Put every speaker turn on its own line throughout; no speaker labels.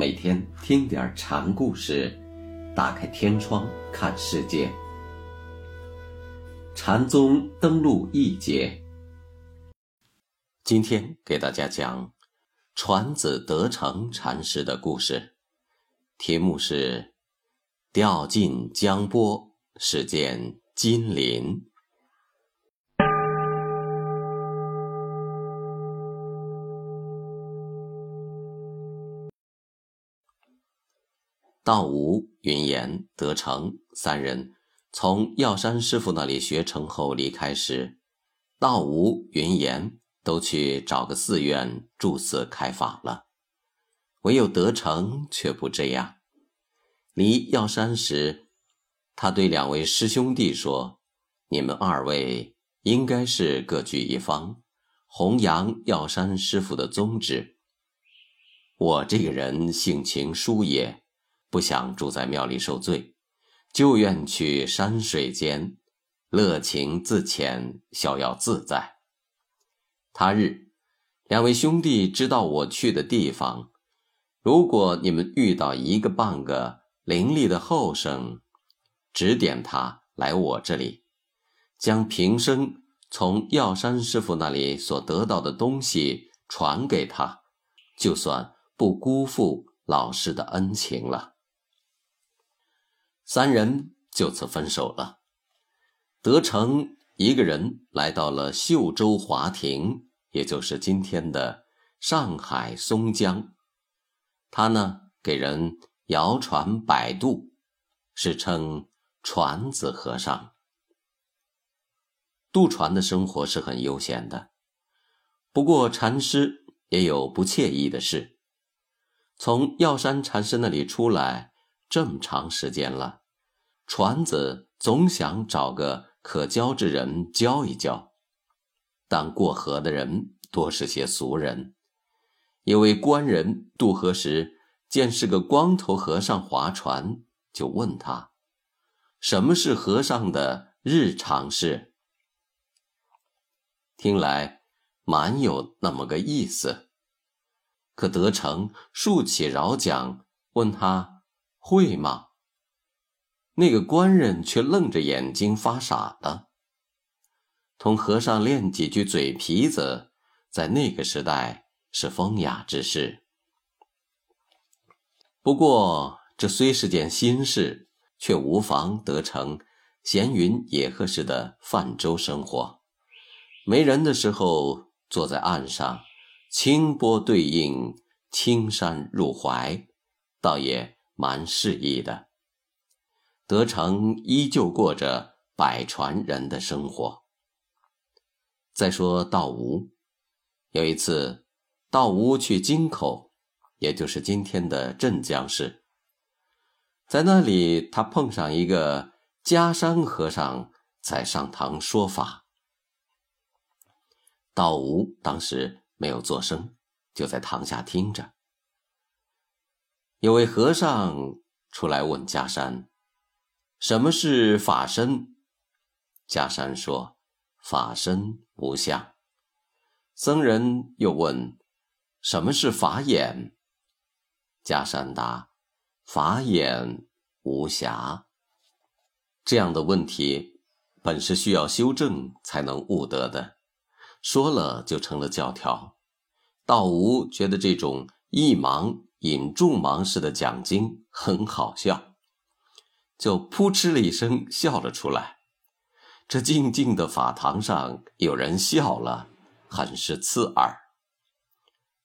每天听点禅故事，打开天窗看世界。禅宗登陆一节，今天给大家讲传子得成禅师的故事，题目是“掉进江波，是见金鳞”。道无、云岩、德成三人从药山师傅那里学成后离开时，道无、云岩都去找个寺院住寺开法了，唯有德成却不这样。离药山时，他对两位师兄弟说：“你们二位应该是各据一方，弘扬药山师傅的宗旨。我这个人性情疏也。”不想住在庙里受罪，就愿去山水间，乐情自浅，逍遥自在。他日，两位兄弟知道我去的地方，如果你们遇到一个半个伶俐的后生，指点他来我这里，将平生从药山师傅那里所得到的东西传给他，就算不辜负老师的恩情了。三人就此分手了。德成一个人来到了秀州华亭，也就是今天的上海松江。他呢，给人摇船摆渡，是称船子和尚。渡船的生活是很悠闲的，不过禅师也有不惬意的事。从药山禅师那里出来这么长时间了。船子总想找个可教之人教一教，但过河的人多是些俗人。一位官人渡河时，见是个光头和尚划船，就问他：“什么是和尚的日常事？”听来蛮有那么个意思。可得成竖起饶桨，问他：“会吗？”那个官人却愣着眼睛发傻了。同和尚练几句嘴皮子，在那个时代是风雅之事。不过这虽是件新事，却无妨得成闲云野鹤似的泛舟生活。没人的时候，坐在岸上，清波对映，青山入怀，倒也蛮适宜的。德成依旧过着百传人的生活。再说道吴，有一次，道吴去京口，也就是今天的镇江市，在那里他碰上一个家山和尚在上堂说法。道吴当时没有作声，就在堂下听着。有位和尚出来问家山。什么是法身？迦山说：“法身无相。”僧人又问：“什么是法眼？”迦山答：“法眼无暇。”这样的问题本是需要修正才能悟得的，说了就成了教条。道无觉得这种一盲引众盲式的讲经很好笑。就扑哧了一声笑了出来。这静静的法堂上有人笑了，很是刺耳。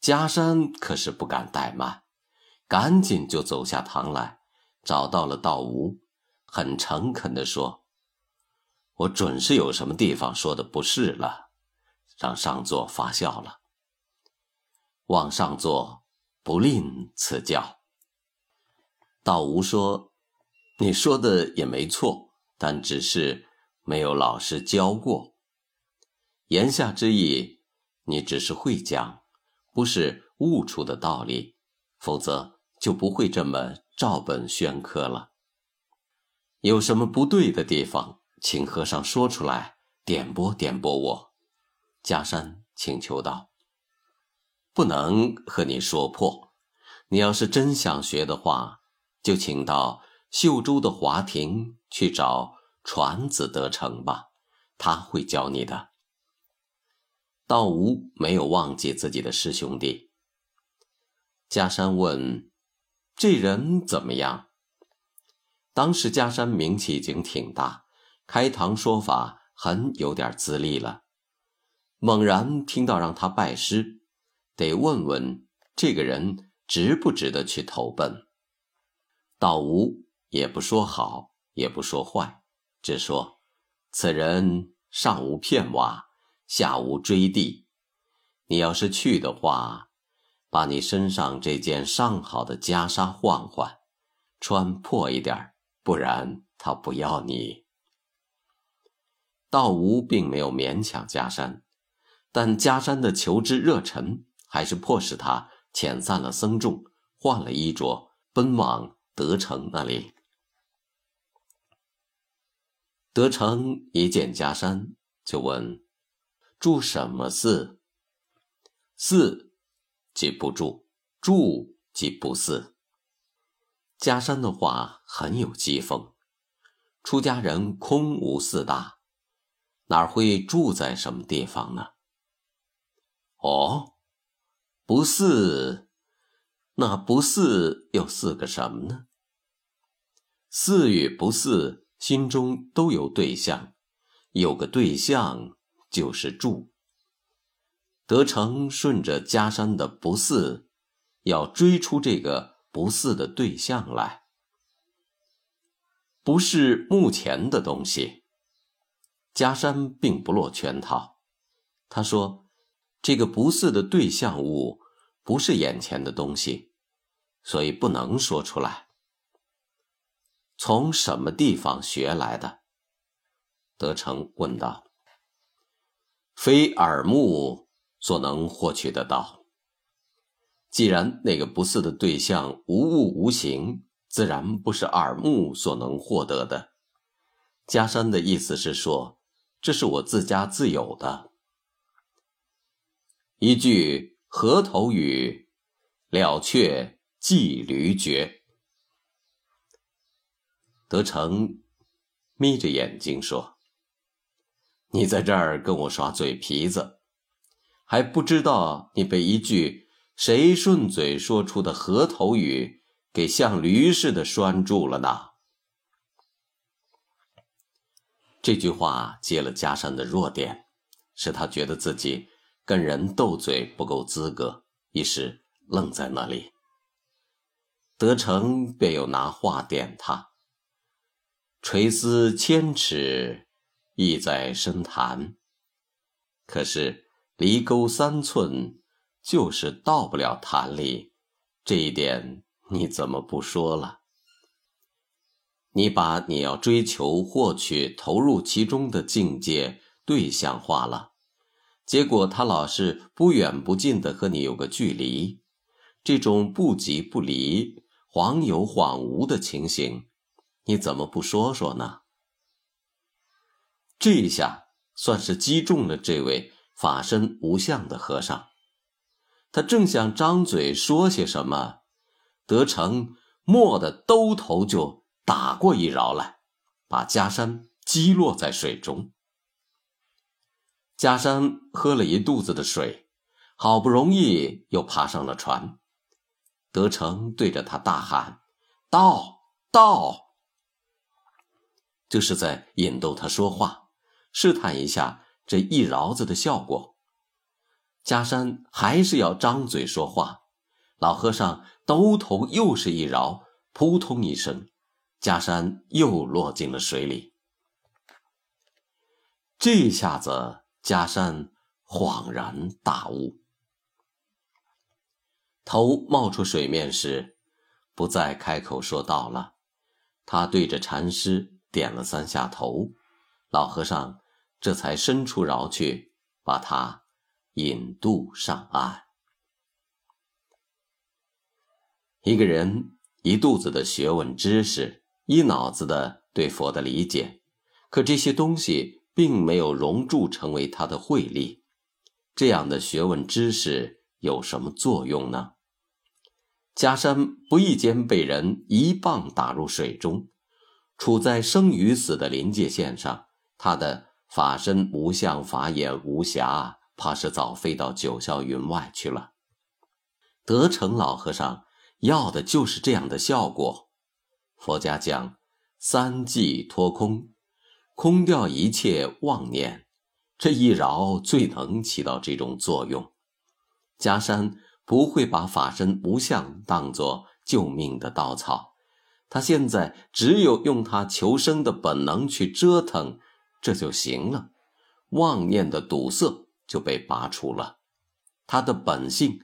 迦山可是不敢怠慢，赶紧就走下堂来，找到了道无，很诚恳地说：“我准是有什么地方说的不是了，让上座发笑了。望上座不吝赐教。”道无说。你说的也没错，但只是没有老师教过。言下之意，你只是会讲，不是悟出的道理，否则就不会这么照本宣科了。有什么不对的地方，请和尚说出来，点拨点拨我。加山请求道：“不能和你说破，你要是真想学的话，就请到秀州的华亭去找传子得成吧，他会教你的。道无没有忘记自己的师兄弟。嘉山问：“这人怎么样？”当时嘉山名气已经挺大，开堂说法很有点资历了。猛然听到让他拜师，得问问这个人值不值得去投奔。道无也不说好，也不说坏，只说此人上无片瓦，下无锥地。你要是去的话，把你身上这件上好的袈裟换换，穿破一点不然他不要你。道无并没有勉强袈山。但加山的求知热忱，还是迫使他遣散了僧众，换了衣着，奔往德成那里。德成一见家山，就问：“住什么寺？”“寺即不住，住即不寺。”家山的话很有讥讽。出家人空无四大，哪会住在什么地方呢？哦，不似，那不似又似个什么呢？似与不似，心中都有对象，有个对象就是住。德成顺着家山的不似，要追出这个不似的对象来，不是目前的东西。家山并不落圈套，他说。这个不似的对象物，不是眼前的东西，所以不能说出来。从什么地方学来的？德成问道。非耳目所能获取得到。既然那个不似的对象无物无形，自然不是耳目所能获得的。加山的意思是说，这是我自家自有的。一句河头语，了却寄驴绝。德成眯着眼睛说：“你在这儿跟我耍嘴皮子，还不知道你被一句谁顺嘴说出的河头语给像驴似的拴住了呢？”这句话揭了加山的弱点，使他觉得自己。跟人斗嘴不够资格，一时愣在那里。德成便又拿话点他：“垂丝千尺，意在深潭。可是离沟三寸，就是到不了潭里。这一点你怎么不说了？你把你要追求、获取、投入其中的境界对象化了。”结果他老是不远不近的和你有个距离，这种不即不离、恍有恍无的情形，你怎么不说说呢？这一下算是击中了这位法身无相的和尚，他正想张嘴说些什么，德成蓦地兜头就打过一饶来，把袈裟击落在水中。加山喝了一肚子的水，好不容易又爬上了船。德成对着他大喊：“到到！”就是在引逗他说话，试探一下这一饶子的效果。加山还是要张嘴说话，老和尚兜头又是一饶，扑通一声，加山又落进了水里。这下子。加山恍然大悟，头冒出水面时，不再开口说道了。他对着禅师点了三下头，老和尚这才伸出饶去，把他引渡上岸。一个人一肚子的学问知识，一脑子的对佛的理解，可这些东西。并没有熔铸成为他的慧力，这样的学问知识有什么作用呢？假山不意间被人一棒打入水中，处在生与死的临界线上，他的法身无相、法眼无暇，怕是早飞到九霄云外去了。德成老和尚要的就是这样的效果。佛家讲三际脱空，空掉一切妄念，这一饶最能起到这种作用。迦山不会把法身无相当作救命的稻草，他现在只有用他求生的本能去折腾，这就行了。妄念的堵塞就被拔除了，他的本性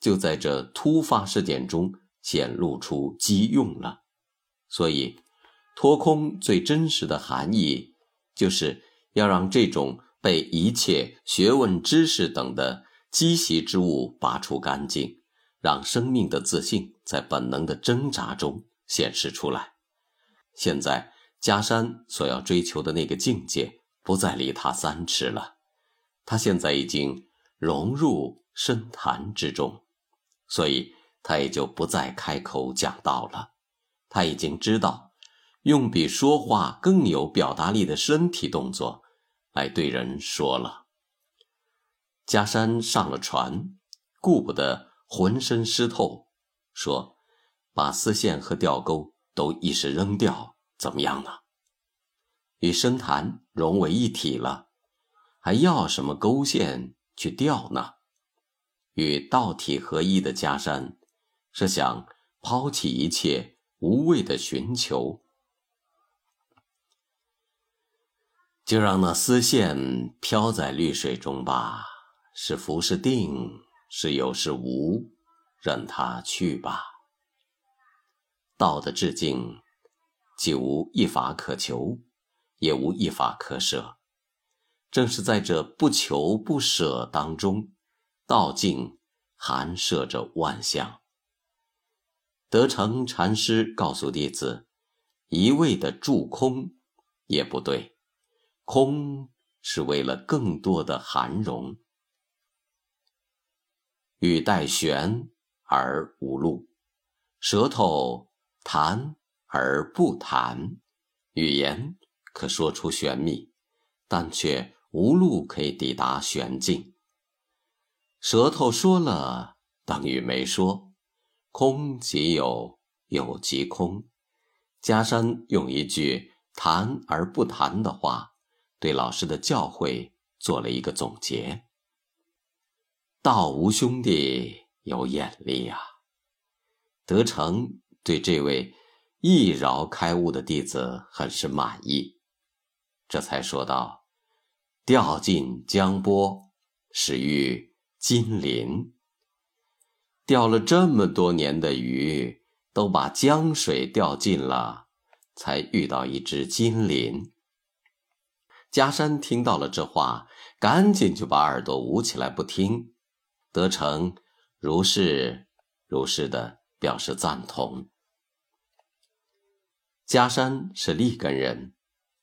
就在这突发事件中显露出机用了。所以，脱空最真实的含义，就是要让这种被一切学问、知识等的。积习之物拔除干净，让生命的自信在本能的挣扎中显示出来。现在加山所要追求的那个境界，不再离他三尺了。他现在已经融入深潭之中，所以他也就不再开口讲道了。他已经知道，用比说话更有表达力的身体动作来对人说了。加山上了船，顾不得浑身湿透，说：“把丝线和钓钩都一时扔掉，怎么样呢？与深潭融为一体了，还要什么钩线去钓呢？”与道体合一的加山，是想抛弃一切无谓的寻求，就让那丝线飘在绿水中吧。是福是定，是有是无，任他去吧。道的至境，既无一法可求，也无一法可舍。正是在这不求不舍当中，道境含摄着万象。德成禅师告诉弟子：一味的住空也不对，空是为了更多的含容。语带玄而无路，舌头谈而不谈，语言可说出玄秘，但却无路可以抵达玄境。舌头说了等于没说，空即有，有即空。加山用一句“谈而不谈”的话，对老师的教诲做了一个总结。道无兄弟有眼力呀！得成对这位一饶开悟的弟子很是满意，这才说道：“钓尽江波，始遇金鳞。钓了这么多年的鱼，都把江水钓尽了，才遇到一只金鳞。”加山听到了这话，赶紧就把耳朵捂起来不听。德成如是如是的表示赞同。迦山是立根人，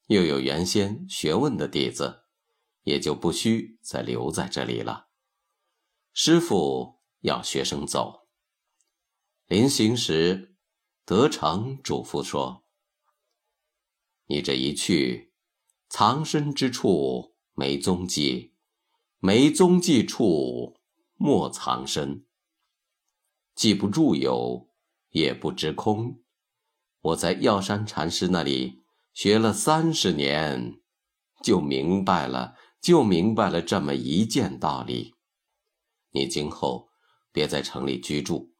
又有原先学问的底子，也就不需再留在这里了。师傅要学生走，临行时，德成嘱咐说：“你这一去，藏身之处没踪迹，没踪迹处。”莫藏身，既不住有，也不知空。我在药山禅师那里学了三十年，就明白了，就明白了这么一件道理。你今后别在城里居住，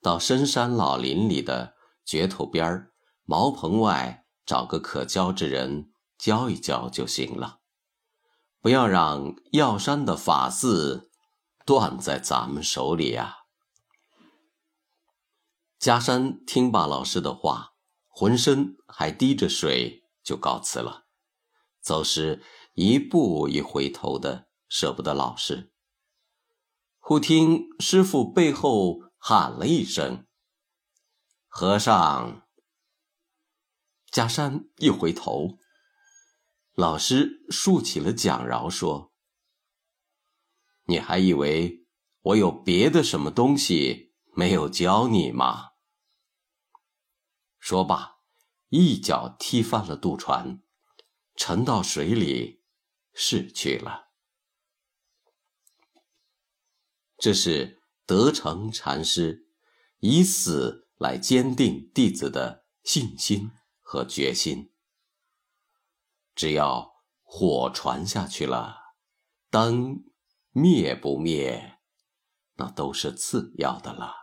到深山老林里的绝头边儿、茅棚外找个可教之人教一教就行了，不要让药山的法寺。断在咱们手里呀！加山听罢老师的话，浑身还滴着水，就告辞了。走时一步一回头的，舍不得老师。忽听师傅背后喊了一声：“和尚！”加山一回头，老师竖起了讲饶，说。你还以为我有别的什么东西没有教你吗？”说罢，一脚踢翻了渡船，沉到水里，逝去了。这是德成禅师以死来坚定弟子的信心和决心。只要火传下去了，灯灭不灭，那都是次要的了。